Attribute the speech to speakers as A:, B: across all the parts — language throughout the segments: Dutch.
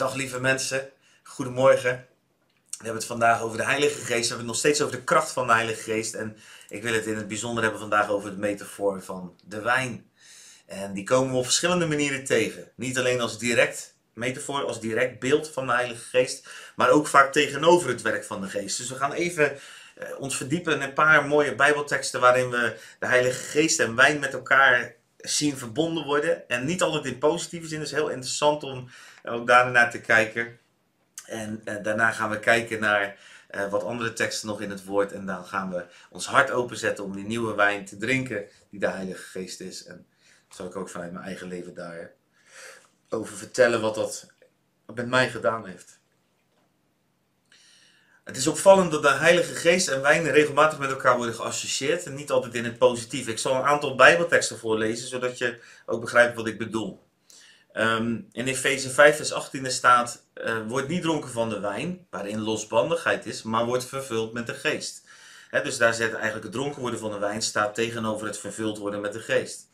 A: Dag lieve mensen, goedemorgen. We hebben het vandaag over de Heilige Geest. We hebben het nog steeds over de kracht van de Heilige Geest. En ik wil het in het bijzonder hebben vandaag over de metafoor van de wijn. En die komen we op verschillende manieren tegen. Niet alleen als direct metafoor, als direct beeld van de Heilige Geest, maar ook vaak tegenover het werk van de Geest. Dus we gaan even eh, ons verdiepen in een paar mooie Bijbelteksten waarin we de Heilige Geest en wijn met elkaar zien verbonden worden. En niet altijd in positieve zin. Is heel interessant om ook daarnaar te kijken. En eh, daarna gaan we kijken naar eh, wat andere teksten nog in het woord. En dan gaan we ons hart openzetten om die nieuwe wijn te drinken die de Heilige Geest is. En zal ik ook vanuit mijn eigen leven daar over vertellen wat dat met mij gedaan heeft. Het is opvallend dat de Heilige Geest en wijn regelmatig met elkaar worden geassocieerd en niet altijd in het positief. Ik zal een aantal Bijbelteksten voorlezen, zodat je ook begrijpt wat ik bedoel. Um, in Efeze 5, vers 18 staat: uh, Word niet dronken van de wijn, waarin losbandigheid is, maar wordt vervuld met de geest. dus daar zit eigenlijk het dronken worden van de wijn staat tegenover het vervuld worden met de geest.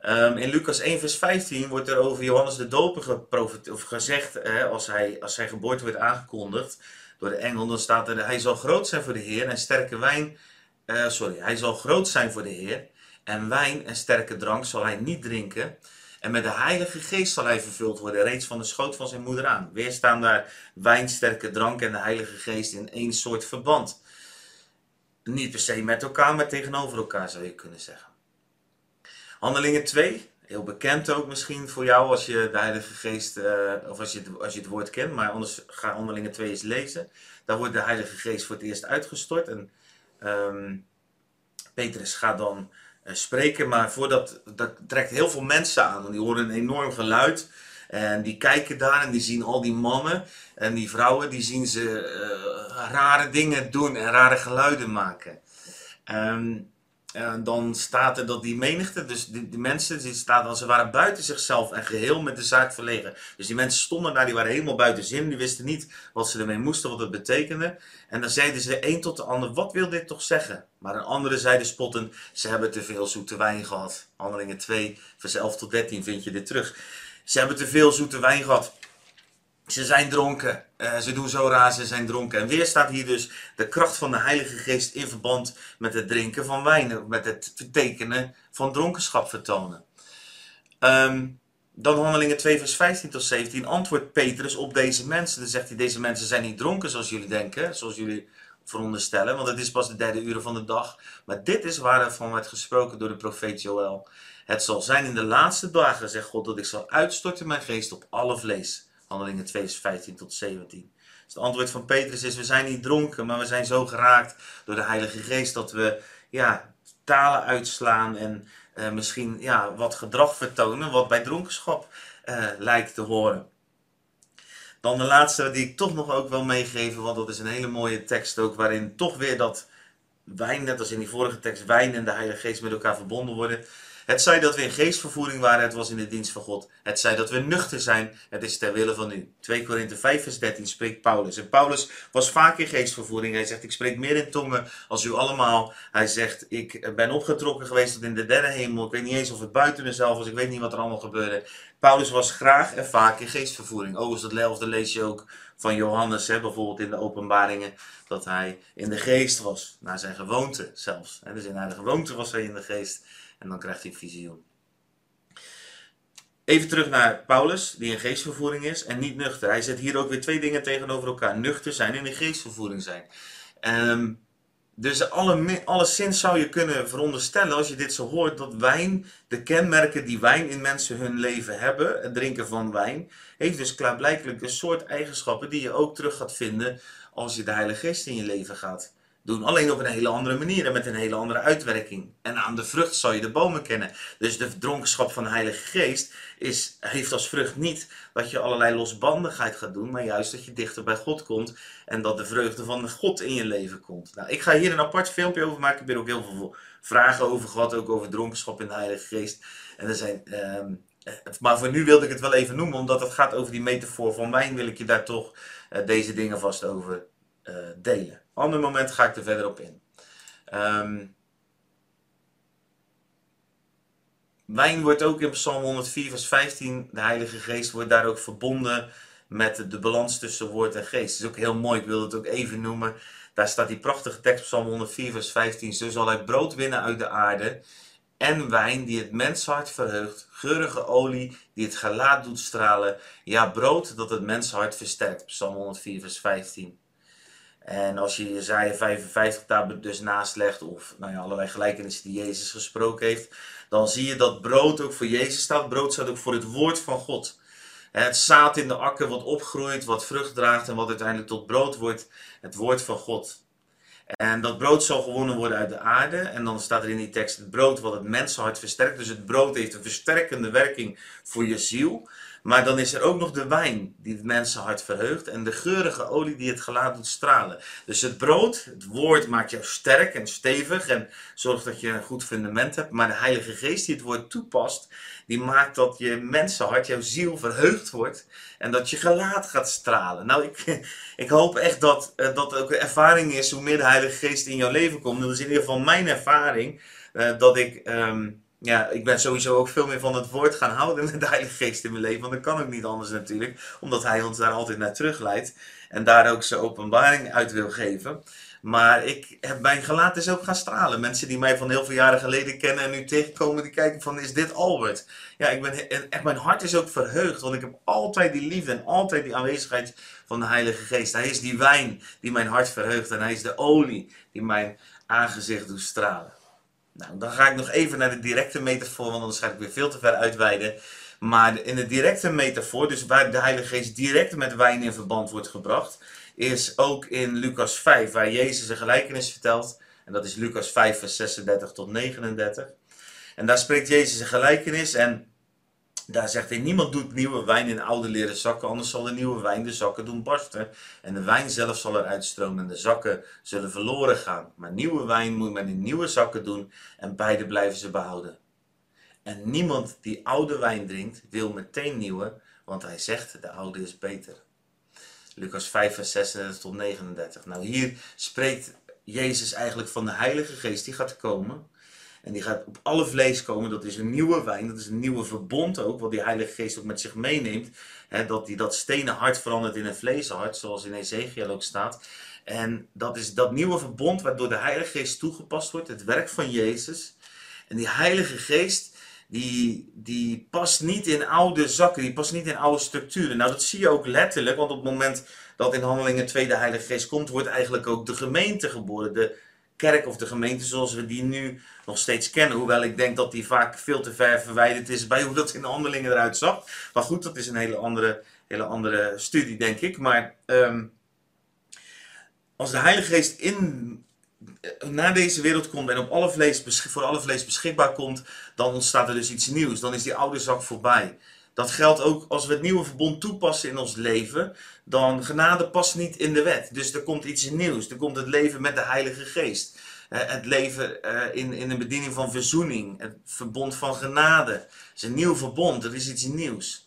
A: Um, in Lucas 1, vers 15 wordt er over Johannes de Doper gezegd, als, hij, als zijn geboorte wordt aangekondigd door de engel, dan staat er: Hij zal groot zijn voor de Heer en sterke wijn. Uh, sorry, hij zal groot zijn voor de Heer en wijn en sterke drank zal hij niet drinken. En met de Heilige Geest zal hij vervuld worden, reeds van de schoot van zijn moeder aan. Weer staan daar wijnsterke drank en de Heilige Geest in één soort verband. Niet per se met elkaar, maar tegenover elkaar zou je kunnen zeggen. Handelingen 2, heel bekend ook misschien voor jou als je de Heilige Geest, uh, of als je, als je het woord kent, maar anders ga Handelingen 2 eens lezen. Daar wordt de Heilige Geest voor het eerst uitgestort en um, Petrus gaat dan uh, spreken, maar voordat, dat trekt heel veel mensen aan, die horen een enorm geluid. En die kijken daar en die zien al die mannen en die vrouwen, die zien ze uh, rare dingen doen en rare geluiden maken. Um, en dan staat er dat die menigte, dus die, mensen, die staat als ze waren buiten zichzelf en geheel met de zaak verlegen. Dus die mensen stonden daar, die waren helemaal buiten zin, die wisten niet wat ze ermee moesten, wat het betekende. En dan zeiden ze de een tot de ander, wat wil dit toch zeggen? Maar een andere zeide spotten, ze hebben te veel zoete wijn gehad. Handelingen 2, vers 11 tot 13 vind je dit terug. Ze hebben te veel zoete wijn gehad. Ze zijn dronken. Uh, ze doen zo raar, ze zijn dronken. En weer staat hier dus de kracht van de Heilige Geest in verband met het drinken van wijn. Met het vertekenen van dronkenschap vertonen. Um, dan handelingen 2 vers 15 tot 17 antwoordt Petrus op deze mensen. Dan zegt hij, deze mensen zijn niet dronken zoals jullie denken, zoals jullie veronderstellen. Want het is pas de derde uur van de dag. Maar dit is waar er van werd gesproken door de profeet Joël. Het zal zijn in de laatste dagen, zegt God, dat ik zal uitstorten mijn geest op alle vlees. Handelingen 2, vers 15 tot 17. Dus het antwoord van Petrus is: we zijn niet dronken, maar we zijn zo geraakt door de Heilige Geest dat we ja, talen uitslaan en uh, misschien ja, wat gedrag vertonen wat bij dronkenschap uh, lijkt te horen. Dan de laatste die ik toch nog ook wil meegeven, want dat is een hele mooie tekst ook, waarin toch weer dat wijn, net als in die vorige tekst, wijn en de Heilige Geest met elkaar verbonden worden. Het zij dat we in geestvervoering waren, het was in de dienst van God. Het zij dat we nuchter zijn, het is ter wille van u. 2 Korinthe 5 vers 13 spreekt Paulus. En Paulus was vaak in geestvervoering. Hij zegt, ik spreek meer in tongen als u allemaal. Hij zegt, ik ben opgetrokken geweest tot in de derde hemel. Ik weet niet eens of het buiten mezelf was. Ik weet niet wat er allemaal gebeurde. Paulus was graag en vaak in geestvervoering. Overigens, dat lees je ook van Johannes, hè, bijvoorbeeld in de openbaringen, dat hij in de geest was. Naar zijn gewoonte zelfs. Dus in de gewoonte was hij in de geest. En dan krijgt hij een visioen. Even terug naar Paulus, die in geestvervoering is en niet nuchter. Hij zet hier ook weer twee dingen tegenover elkaar. Nuchter zijn en in geestvervoering zijn. Um, dus alle, alleszins zou je kunnen veronderstellen, als je dit zo hoort, dat wijn, de kenmerken die wijn in mensen hun leven hebben, het drinken van wijn, heeft dus klaarblijkelijk een soort eigenschappen die je ook terug gaat vinden als je de Heilige Geest in je leven gaat doen. Alleen op een hele andere manier en met een hele andere uitwerking. En aan de vrucht zal je de bomen kennen. Dus de dronkenschap van de Heilige Geest is, heeft als vrucht niet dat je allerlei losbandigheid gaat doen, maar juist dat je dichter bij God komt en dat de vreugde van God in je leven komt. Nou, ik ga hier een apart filmpje over maken. Ik heb er ook heel veel vragen over gehad, ook over dronkenschap in de Heilige Geest. En er zijn. Uh, maar voor nu wilde ik het wel even noemen, omdat het gaat over die metafoor van wijn, wil ik je daar toch uh, deze dingen vast over uh, delen. Ander moment ga ik er verder op in. Um, wijn wordt ook in Psalm 104, vers 15, de Heilige Geest wordt daar ook verbonden met de balans tussen woord en geest. Dat is ook heel mooi, ik wil het ook even noemen. Daar staat die prachtige tekst, Psalm 104, vers 15. Zo zal hij brood winnen uit de aarde en wijn die het menshart verheugt, geurige olie die het gelaat doet stralen, ja, brood dat het menshart versterkt. Psalm 104, vers 15. En als je Jezaja 55 daar dus naast legt, of nou ja, allerlei gelijkenissen die Jezus gesproken heeft, dan zie je dat brood ook voor Jezus staat. Brood staat ook voor het woord van God. Het zaad in de akker wat opgroeit, wat vrucht draagt en wat uiteindelijk tot brood wordt, het woord van God. En dat brood zal gewonnen worden uit de aarde. En dan staat er in die tekst het brood wat het mensenhart versterkt. Dus het brood heeft een versterkende werking voor je ziel. Maar dan is er ook nog de wijn die het mensenhart verheugt en de geurige olie die het gelaat doet stralen. Dus het brood, het woord maakt jou sterk en stevig en zorgt dat je een goed fundament hebt. Maar de Heilige Geest die het woord toepast, die maakt dat je mensenhart, jouw ziel verheugd wordt en dat je gelaat gaat stralen. Nou, ik, ik hoop echt dat uh, dat ook een ervaring is hoe meer de Heilige Geest in jouw leven komt. Dat is in ieder geval mijn ervaring uh, dat ik... Um, ja, ik ben sowieso ook veel meer van het woord gaan houden met de Heilige Geest in mijn leven. Want dat kan ook niet anders natuurlijk, omdat Hij ons daar altijd naar terugleidt. En daar ook zijn openbaring uit wil geven. Maar ik heb mijn gelaat is ook gaan stralen. Mensen die mij van heel veel jaren geleden kennen en nu tegenkomen, die kijken van, is dit Albert? Ja, ik ben, echt, mijn hart is ook verheugd, want ik heb altijd die liefde en altijd die aanwezigheid van de Heilige Geest. Hij is die wijn die mijn hart verheugt en hij is de olie die mijn aangezicht doet stralen. Nou, dan ga ik nog even naar de directe metafoor, want anders ga ik weer veel te ver uitweiden. Maar in de directe metafoor, dus waar de Heilige Geest direct met wijn in verband wordt gebracht, is ook in Lucas 5, waar Jezus een gelijkenis vertelt. En dat is Lucas 5, vers 36 tot 39. En daar spreekt Jezus een gelijkenis en daar zegt hij, niemand doet nieuwe wijn in oude leren zakken, anders zal de nieuwe wijn de zakken doen barsten. En de wijn zelf zal eruit stromen en de zakken zullen verloren gaan. Maar nieuwe wijn moet men in nieuwe zakken doen en beide blijven ze behouden. En niemand die oude wijn drinkt, wil meteen nieuwe, want hij zegt, de oude is beter. Lucas 5, vers 36 tot 39. Nou, hier spreekt Jezus eigenlijk van de Heilige Geest die gaat komen. En die gaat op alle vlees komen. Dat is een nieuwe wijn. Dat is een nieuwe verbond ook. Wat die Heilige Geest ook met zich meeneemt. dat die dat stenen hart verandert in een vleeshart. Zoals in Ezekiel ook staat. En dat is dat nieuwe verbond waardoor de Heilige Geest toegepast wordt. Het werk van Jezus. En die Heilige Geest. Die, die past niet in oude zakken, die past niet in oude structuren. Nou, dat zie je ook letterlijk, want op het moment dat in Handelingen 2 de Heilige Geest komt, wordt eigenlijk ook de gemeente geboren. De, kerk of de gemeente zoals we die nu nog steeds kennen. Hoewel ik denk dat die vaak veel te ver verwijderd is bij hoe dat in de handelingen eruit zag. Maar goed, dat is een hele andere, hele andere studie, denk ik. Maar um, als de Heilige Geest in, naar deze wereld komt en op alle vlees, voor alle vlees beschikbaar komt, dan ontstaat er dus iets nieuws. Dan is die oude zak voorbij. Dat geldt ook als we het nieuwe verbond toepassen in ons leven. Dan genade past niet in de wet. Dus er komt iets nieuws. Er komt het leven met de Heilige Geest. Eh, het leven eh, in, in een bediening van verzoening. Het verbond van genade. Het is een nieuw verbond. Er is iets nieuws.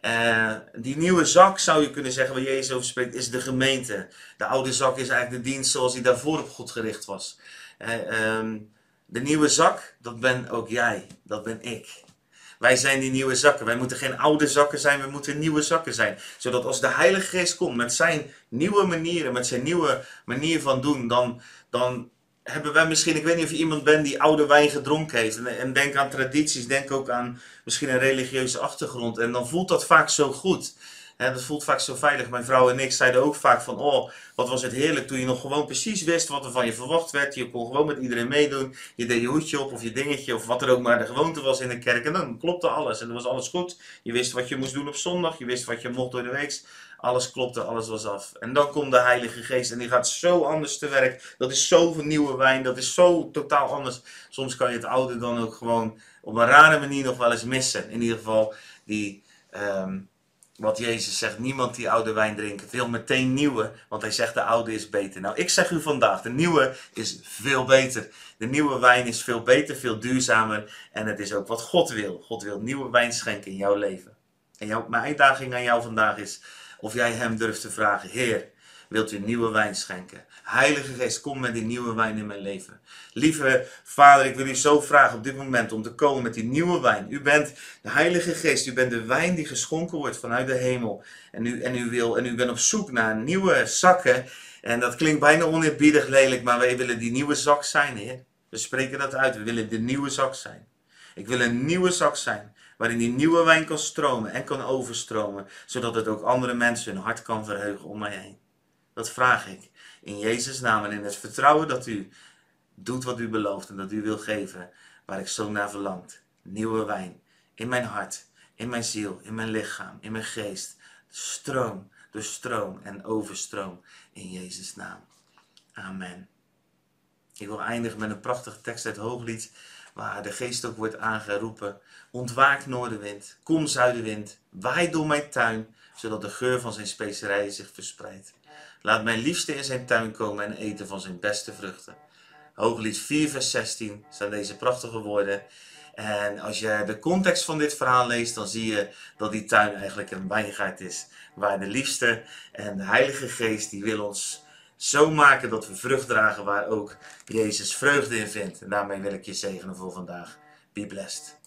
A: Uh, die nieuwe zak, zou je kunnen zeggen, waar Jezus over spreekt, is de gemeente. De oude zak is eigenlijk de dienst zoals die daarvoor op God gericht was. Uh, de nieuwe zak, dat ben ook jij. Dat ben ik. Wij zijn die nieuwe zakken. Wij moeten geen oude zakken zijn, we moeten nieuwe zakken zijn. Zodat als de Heilige Geest komt met zijn nieuwe manieren, met zijn nieuwe manier van doen, dan, dan hebben wij misschien, ik weet niet of je iemand bent die oude wijn gedronken heeft. En, en denk aan tradities, denk ook aan misschien een religieuze achtergrond. En dan voelt dat vaak zo goed dat voelt vaak zo veilig. Mijn vrouw en ik zeiden ook vaak van, oh, wat was het heerlijk toen je nog gewoon precies wist wat er van je verwacht werd. Je kon gewoon met iedereen meedoen. Je deed je hoedje op of je dingetje of wat er ook maar de gewoonte was in de kerk. En dan klopte alles en dan was alles goed. Je wist wat je moest doen op zondag. Je wist wat je mocht door de week. Alles klopte, alles was af. En dan komt de Heilige Geest en die gaat zo anders te werk. Dat is zoveel nieuwe wijn, dat is zo totaal anders. Soms kan je het oude dan ook gewoon op een rare manier nog wel eens missen. In ieder geval die... Um, wat Jezus zegt, niemand die oude wijn drinkt wil meteen nieuwe, want hij zegt de oude is beter. Nou, ik zeg u vandaag, de nieuwe is veel beter. De nieuwe wijn is veel beter, veel duurzamer en het is ook wat God wil. God wil nieuwe wijn schenken in jouw leven. En jouw, mijn uitdaging aan jou vandaag is of jij hem durft te vragen, Heer, wilt u nieuwe wijn schenken. Heilige Geest, kom met die nieuwe wijn in mijn leven. Lieve Vader, ik wil u zo vragen op dit moment om te komen met die nieuwe wijn. U bent de Heilige Geest, u bent de wijn die geschonken wordt vanuit de hemel. En u, en u, wil, en u bent op zoek naar nieuwe zakken. En dat klinkt bijna oneerbiedig lelijk, maar wij willen die nieuwe zak zijn, Heer. We spreken dat uit, we willen de nieuwe zak zijn. Ik wil een nieuwe zak zijn waarin die nieuwe wijn kan stromen en kan overstromen, zodat het ook andere mensen hun hart kan verheugen om mij heen. Dat vraag ik in Jezus' naam en in het vertrouwen dat u doet wat u belooft en dat u wil geven, waar ik zo naar verlangt. Nieuwe wijn in mijn hart, in mijn ziel, in mijn lichaam, in mijn geest. Stroom, de stroom en overstroom in Jezus' naam. Amen. Ik wil eindigen met een prachtige tekst uit Hooglied waar de geest ook wordt aangeroepen. Ontwaak noordenwind, kom zuidenwind, waai door mijn tuin, zodat de geur van zijn specerijen zich verspreidt. Laat mijn liefste in zijn tuin komen en eten van zijn beste vruchten. Hooglied 4 vers 16 zijn deze prachtige woorden. En als je de context van dit verhaal leest, dan zie je dat die tuin eigenlijk een wijngaard is. Waar de liefste en de Heilige Geest, die wil ons zo maken dat we vrucht dragen waar ook Jezus vreugde in vindt. En daarmee wil ik je zegenen voor vandaag. Be blessed.